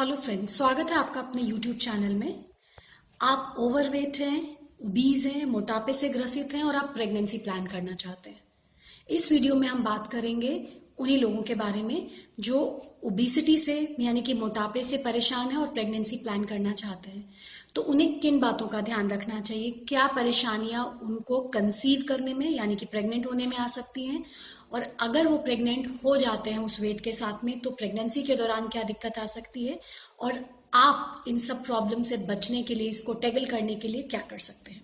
Hello friends, स्वागत है आपका अपने यूट्यूब चैनल में। आप ओवरवेट हैं बीज हैं, मोटापे से ग्रसित हैं और आप प्रेगनेंसी प्लान करना चाहते हैं। इस वीडियो में हम बात करेंगे उन्हीं लोगों के बारे में जो ओबिसिटी से, यानी कि मोटापे से परेशान है और प्रेगनेंसी प्लान करना चाहते हैं। तो उन्हें किन बातों का ध्यान रखना चाहिए? क्या परेशानियाँ उनको कंसीव करने में, यानी कि प्रेग्नेंट होने में आ सकती हैं? और अगर वो प्रेग्नेंट हो जाते हैं उस वेट के साथ में तो प्रेगनेंसी के दौरान क्या दिक्कत आ सकती है? और आप इन सब प्रॉब्लम से बचने के लिए, इसको टैगल करने के लिए क्या कर सकते हैं?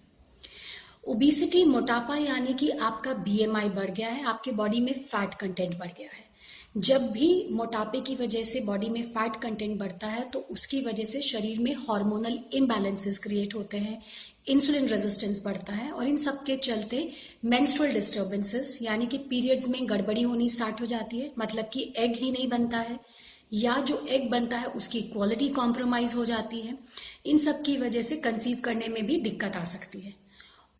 ओबिसिटी मोटापा यानी कि आपका बीएमआई बढ़ गया है, आपके बॉडी में फैट कंटेंट बढ़ गया है। जब भी मोटापे की वजह से बॉडी में फैट कंटेंट बढ़ता है तो उसकी वजह से शरीर में हार्मोनल इम्बैलेंसेस क्रिएट होते हैं इंसुलिन रेजिस्टेंस बढ़ता है और इन सब के चलते मेंस्ट्रुअल डिस्टर्बेंसेस यानी कि पीरियड्स में गड़बड़ी होनी स्टार्ट हो जाती है मतलब कि एग ही नहीं बनता है, या जो एग बनता है, उसकी क्वालिटी कॉम्प्रोमाइज हो जाती है। इन सब की वजह से कंसीव करने में भी दिक्कत आ सकती है।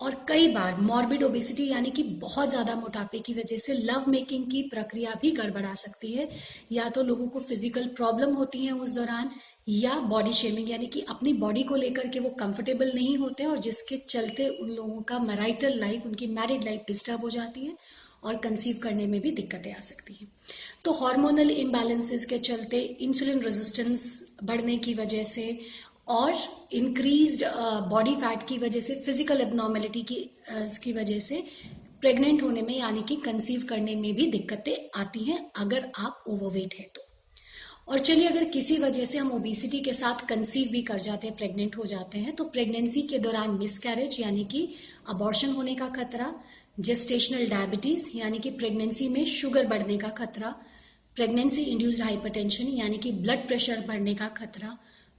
और कई बार मॉर्बिड ओबिसिटी यानी कि बहुत ज़्यादा मोटापे की वजह से लव मेकिंग की प्रक्रिया भी गड़बड़ा सकती है। या तो लोगों को फ़िज़िकल प्रॉब्लम होती है उस दौरान, या बॉडी शेमिंग यानी कि अपनी बॉडी को लेकर के वो कंफर्टेबल नहीं होते और जिसके चलते उन लोगों का मैराइटल लाइफ उनकी मैरिड लाइफ डिस्टर्ब हो जाती है और कंसीव करने में भी दिक्कतें आ सकती हैं। तो हार्मोनल इम्बैलेंसेस के चलते इंसुलिन रेजिस्टेंस बढ़ने की वजह से और इंक्रीज बॉडी फैट की वजह से फ़िज़िकल एबनॉर्मेलिटी की uh, की वजह से प्रेग्नेंट होने में यानी कि कंसीव करने में भी दिक्कतें आती हैं अगर आप ओवरवेट है तो। और चलिए अगर किसी वजह से हम ओबिसिटी के साथ कंसीव भी कर जाते हैं प्रेग्नेंट हो जाते हैं तो प्रेगनेंसी के दौरान मिसकैरेज यानी कि अबॉर्शन होने का खतरा जेस्टेशनल डायबिटीज़ यानी कि प्रेगनेंसी में शुगर बढ़ने का खतरा प्रेगनेंसी इंड्यूस्ड हाइपरटेंशन यानी कि ब्लड प्रेशर बढ़ने का खतरा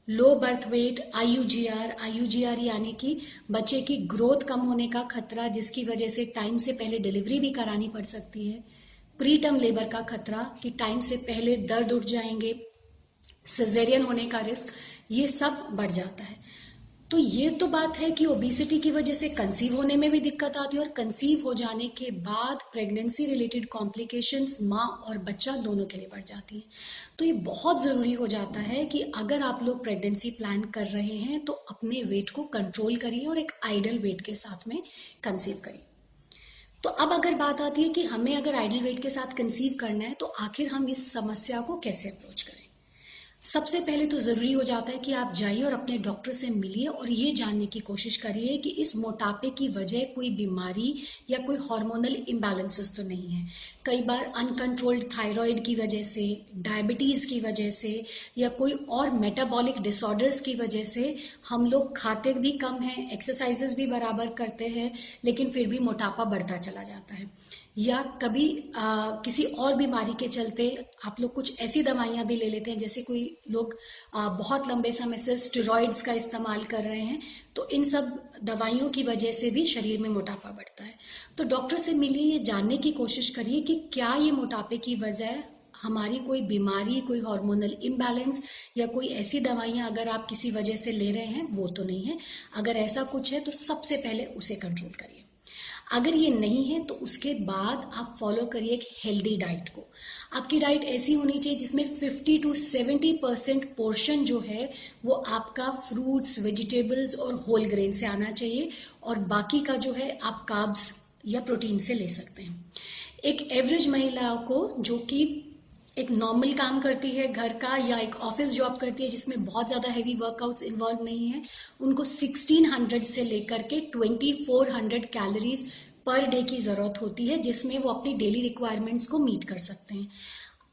low birth weight IUGR IUGR यानी कि बच्चे की ग्रोथ कम होने का खतरा, जिसकी वजह से टाइम से पहले डिलीवरी भी करानी पड़ सकती है। प्री टर्म लेबर का खतरा कि टाइम से पहले दर्द उठ जाएँगे सजेरियन होने का रिस्क ये सब बढ़ जाता है। तो ये तो बात है कि ओबिसिटी की वजह से कंसीव होने में भी दिक्कत आती है और कंसीव हो जाने के बाद प्रेगनेंसी रिलेटेड कॉम्प्लिकेशंस माँ और बच्चा दोनों के लिए बढ़ जाती है। तो ये बहुत ज़रूरी हो जाता है कि अगर आप लोग प्रेगनेंसी प्लान कर रहे हैं तो अपने वेट को कंट्रोल करिए और एक आइडल वेट के साथ में कंसीव करिए। तो अब अगर बात आती है कि हमें अगर आइडल वेट के साथ कंसीव करना है तो आखिर हम इस समस्या को कैसे अप्रोच सबसे पहले तो ज़रूरी हो जाता है कि आप जाइए और अपने डॉक्टर से मिलिए और ये जानने की कोशिश करिए कि इस मोटापे की वजह कोई बीमारी या कोई हार्मोनल इम्बैलेंसेस तो नहीं है। कई बार अनकंट्रोल्ड थायराइड की वजह से डायबिटीज़ की वजह से या कोई और मेटाबॉलिक डिसऑर्डर्स की वजह से हम लोग खाते भी कम हैं एक्सरसाइजेस भी बराबर करते हैं, लेकिन फिर भी मोटापा बढ़ता चला जाता है। या कभी आ, किसी और बीमारी के चलते आप लोग कुछ ऐसी दवाइयाँ भी ले लेते हैं जैसे कोई लोग आ, बहुत लंबे समय से स्टेरॉइड्स का इस्तेमाल कर रहे हैं तो इन सब दवाइयों की वजह से भी शरीर में मोटापा बढ़ता है। तो डॉक्टर से मिलिए ये जानने की कोशिश करिए कि क्या ये मोटापे की वजह हमारी कोई बीमारी कोई हार्मोनल इम्बैलेंस या कोई ऐसी दवाइयाँ अगर आप किसी वजह से ले रहे हैं वो तो नहीं है। अगर ऐसा कुछ है तो सबसे पहले उसे कंट्रोल करिए। अगर ये नहीं है तो उसके बाद आप फॉलो करिए एक हेल्दी डाइट को। आपकी डाइट ऐसी होनी चाहिए जिसमें 50 टू 70 परसेंट पोर्शन जो है, वो आपका फ्रूट्स वेजिटेबल्स और होल ग्रेन से आना चाहिए और बाकी का जो है, आप काब्स या प्रोटीन से ले सकते हैं। एक एवरेज महिला को जो कि एक नॉर्मल काम करती है घर का या एक ऑफ़िस जॉब करती है जिसमें बहुत ज़्यादा हैवी वर्कआउट्स इन्वॉल्व नहीं है, उनको 1600 से लेकर के 2400 कैलोरीज पर डे की ज़रूरत होती है, जिसमें वो अपनी डेली रिक्वायरमेंट्स को मीट कर सकते हैं।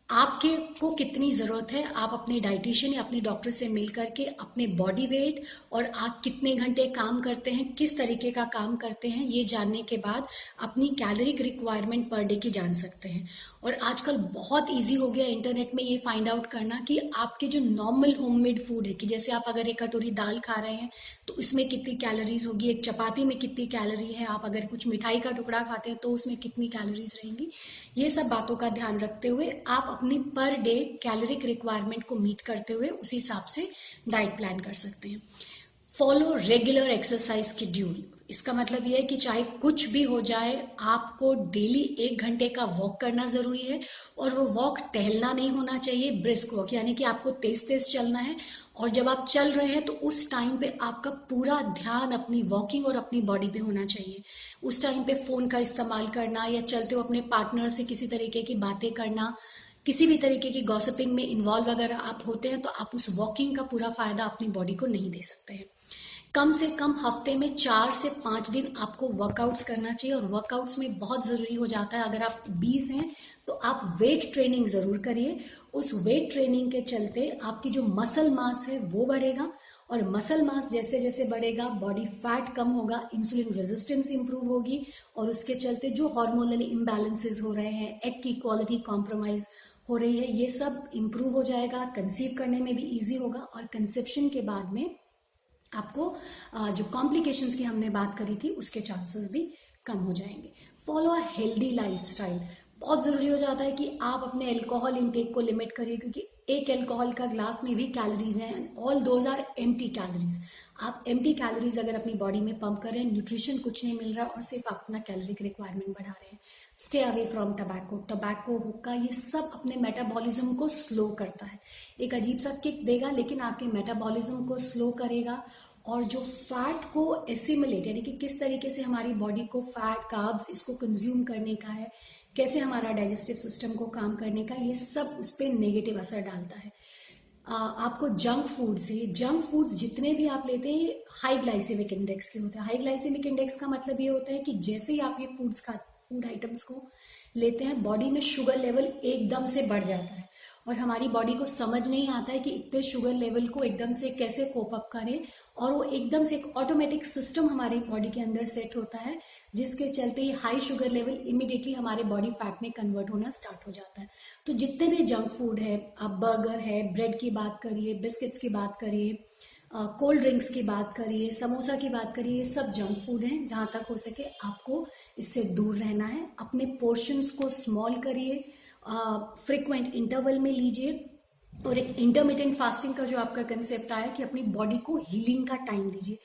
आपके को कितनी ज़रूरत है, आप अपने डाइटिशियन या अपने डॉक्टर से मिल करके अपने बॉडी वेट और आप कितने घंटे काम करते हैं, किस तरीके का काम करते हैं, ये जानने के बाद अपनी कैलोरिक रिक्वायरमेंट पर डे की जान सकते हैं। और आजकल बहुत इजी हो गया इंटरनेट में ये फाइंड आउट करना कि आपके जो नॉर्मल होममेड फ़ूड है, कि जैसे आप अगर एक कटोरी दाल खा रहे हैं तो इसमें कितनी कैलोरीज होगी, एक चपाती में कितनी कैलोरी है, आप अगर कुछ मिठाई का टुकड़ा खाते हैं तो उसमें कितनी कैलोरीज रहेंगी, ये सब बातों का ध्यान रखते हुए आप अपनी पर डे कैलोरिक रिक्वायरमेंट को मीट करते हुए उसी हिसाब से डाइट प्लान कर सकते हैं। फॉलो रेगुलर एक्सरसाइज शेड्यूल इसका मतलब यह है कि चाहे कुछ भी हो जाए, आपको डेली एक घंटे का वॉक करना ज़रूरी है और वो वॉक टहलना नहीं होना चाहिए ब्रिस्क वॉक यानी कि आपको तेज तेज चलना है और जब आप चल रहे हैं तो उस टाइम पे आपका पूरा ध्यान अपनी वॉकिंग और अपनी बॉडी पे होना चाहिए। उस टाइम पे फ़ोन का इस्तेमाल करना या चलते हुए अपने पार्टनर से किसी तरीके की बातें करना किसी भी तरीके की गॉसिपिंग में इन्वॉल्व अगर आप होते हैं तो आप उस वॉकिंग का पूरा फ़ायदा अपनी बॉडी को नहीं दे सकते हैं। कम से कम हफ़्ते में चार से पाँच दिन आपको वर्कआउट्स करना चाहिए, और वर्कआउट्स में बहुत ज़रूरी हो जाता है, अगर आप बीस हैं तो आप वेट ट्रेनिंग ज़रूर करिए। उस वेट ट्रेनिंग के चलते आपकी जो मसल मास है, वो बढ़ेगा, और मसल मास जैसे जैसे बढ़ेगा बॉडी फैट कम होगा इंसुलिन रेजिस्टेंस इंप्रूव होगी, और उसके चलते जो हार्मोनल इम्बैलेंसेज हो रहे हैं एग की क्वालिटी कॉम्प्रोमाइज हो रही है, ये सब इम्प्रूव हो जाएगा कंसीव करने में भी इजी होगा और कंसेप्शन के बाद में आपको जो कॉम्प्लिकेशंस की हमने बात करी थी, उसके चांसेस भी कम हो जाएँगे। फॉलो अ हेल्दी लाइफ बहुत ज़रूरी हो जाता है कि आप अपने एल्कोहल इनटेक को लिमिट करिए, क्योंकि एक एल्कोहल का ग्लास में भी कैलोरीज हैं ऑल दोज आर एम कैलोरीज आप एम कैलोरीज अगर अपनी बॉडी में पंप कर रहे हैं न्यूट्रिशन कुछ नहीं मिल रहा और सिर्फ़ आप अपना कैलोरिक रिक्वायरमेंट बढ़ा रहे हैं stay away from tobacco tobacco हुक्का ये सब अपने मेटाबॉलिज्म को स्लो करता है। एक अजीब सा किक देगा, लेकिन आपके मेटाबॉलिज्म को स्लो करेगा और जो फैट को एसिमुलेट यानी कि किस तरीके से हमारी बॉडी को फैट कार्ब्स इसको कंज्यूम करने का है, कैसे हमारा डाइजेस्टिव सिस्टम को काम करने का ये सब उस पर नेगेटिव असर डालता है। आपको जंक फ़ूड से जंक फूड्स जितने भी आप लेते हैं हाई ग्लाइसेमिक इंडेक्स के होते हैं। हाई ग्लाइसेमिक इंडेक्स का मतलब ये होता है कि जैसे ही आप ये फूड्स खा फ़ूड आइटम्स को लेते हैं बॉडी में शुगर लेवल एकदम से बढ़ जाता है। और हमारी बॉडी को समझ नहीं आता है कि इतने शुगर लेवल को एकदम से कैसे कोप अप करें और वो एकदम से एक ऑटोमेटिक सिस्टम हमारी बॉडी के अंदर सेट होता है, जिसके चलते ही हाई शुगर लेवल इमिडिएटली हमारे बॉडी फैट में कन्वर्ट होना स्टार्ट हो जाता है। तो जितने भी जंक फ़ूड है, आप बर्गर है ब्रेड की बात करिए बिस्किट्स की बात करिए कोल्ड ड्रिंक्स की बात करिए, समोसा की बात करिए, ये सब जंक फ़ूड हैं, जहाँ तक हो सके आपको इससे दूर रहना है। अपने पोर्शंस को स्मॉल करिए फ्रिक्वेंट इंटरवल में लीजिए और एक इंटरमीडियंट फास्टिंग का जो आपका कंसेप्ट आया कि अपनी बॉडी को हीलिंग का टाइम दीजिए।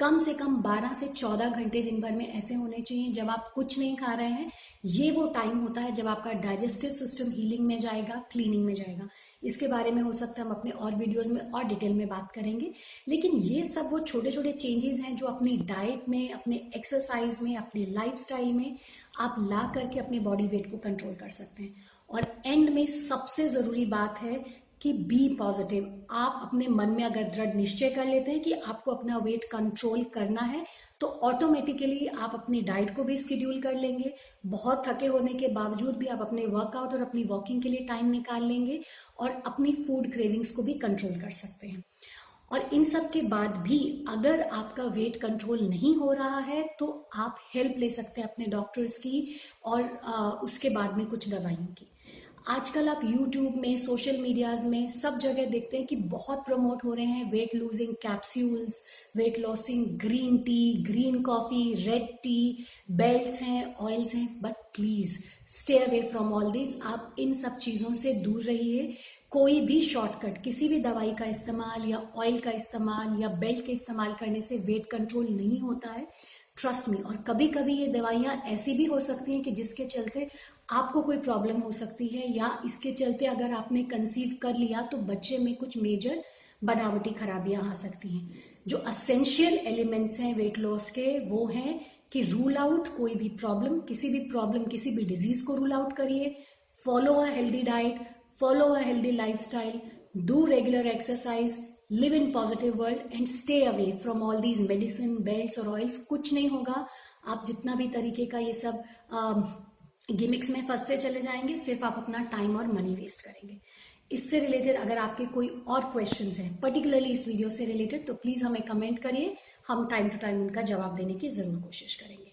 कम से कम 12 से 14 घंटे दिन भर में ऐसे होने चाहिए जब आप कुछ नहीं खा रहे हैं। ये वो टाइम होता है जब आपका डाइजेस्टिव सिस्टम हीलिंग में जाएगा क्लीनिंग में जाएगा। इसके बारे में हो सकता है हम अपने और वीडियोस में और डिटेल में बात करेंगे। लेकिन ये सब वो छोटे छोटे चेंजेस हैं जो अपनी डाइट में, अपने एक्सरसाइज में, अपनी लाइफ में आप ला करके अपने बॉडी वेट को कंट्रोल कर सकते हैं। और एंड में सबसे ज़रूरी बात है कि बी पॉजिटिव आप अपने मन में अगर दृढ़ निश्चय कर लेते हैं कि आपको अपना वेट कंट्रोल करना है तो ऑटोमेटिकली आप अपनी डाइट को भी स्केड्यूल कर लेंगे। बहुत थके होने के बावजूद भी आप अपने वर्कआउट और अपनी वॉकिंग के लिए टाइम निकाल लेंगे और अपनी फ़ूड क्रेविंग्स को भी कंट्रोल कर सकते हैं। और इन सब के बाद भी अगर आपका वेट कंट्रोल नहीं हो रहा है तो आप हेल्प ले सकते हैं अपने डॉक्टर्स की और उसके बाद में कुछ दवाइयों की। आजकल आप YouTube में सोशल मीडियाज में सब जगह देखते हैं कि बहुत प्रमोट हो रहे हैं weight losing capsules weight losing green tea green coffee red tea belt हैं ऑयल्स हैं। But please stay away from all this आप इन सब चीज़ों से दूर रहिए। कोई भी शॉर्टकट किसी भी दवाई का इस्तेमाल या ऑयल का इस्तेमाल या बेल्ट के इस्तेमाल करने से वेट कंट्रोल नहीं होता है। ट्रस्ट मी और कभी कभी ये दवाइयाँ ऐसी भी हो सकती हैं कि जिसके चलते आपको कोई प्रॉब्लम हो सकती है या इसके चलते अगर आपने कंसीव कर लिया तो बच्चे में कुछ मेजर बनावटी खराबियाँ आ सकती हैं। जो असेंशियल एलिमेंट्स हैं वेट लॉस के, वो हैं कि रूल आउट कोई भी प्रॉब्लम किसी भी प्रॉब्लम किसी भी डिज़ीज़ को रूल आउट करिए। Follow a healthy diet follow a healthy life do regular exercise live in positive world and stay away from all these medicine belt और ऑयल्स कुछ नहीं होगा। आप जितना भी तरीके का ये सब गिमिक्स में फंसते चले जाएँगे, सिर्फ़ आप अपना टाइम और मनी वेस्ट करेंगे। इससे रिलेटेड अगर आपके कोई और क्वेश्चन हैं पर्टिकुलरली इस वीडियो से रिलेटेड तो प्लीज़ हमें कमेंट करिए। हम टाइम टू टाइम उनका जवाब देने की ज़रूर कोशिश करेंगे।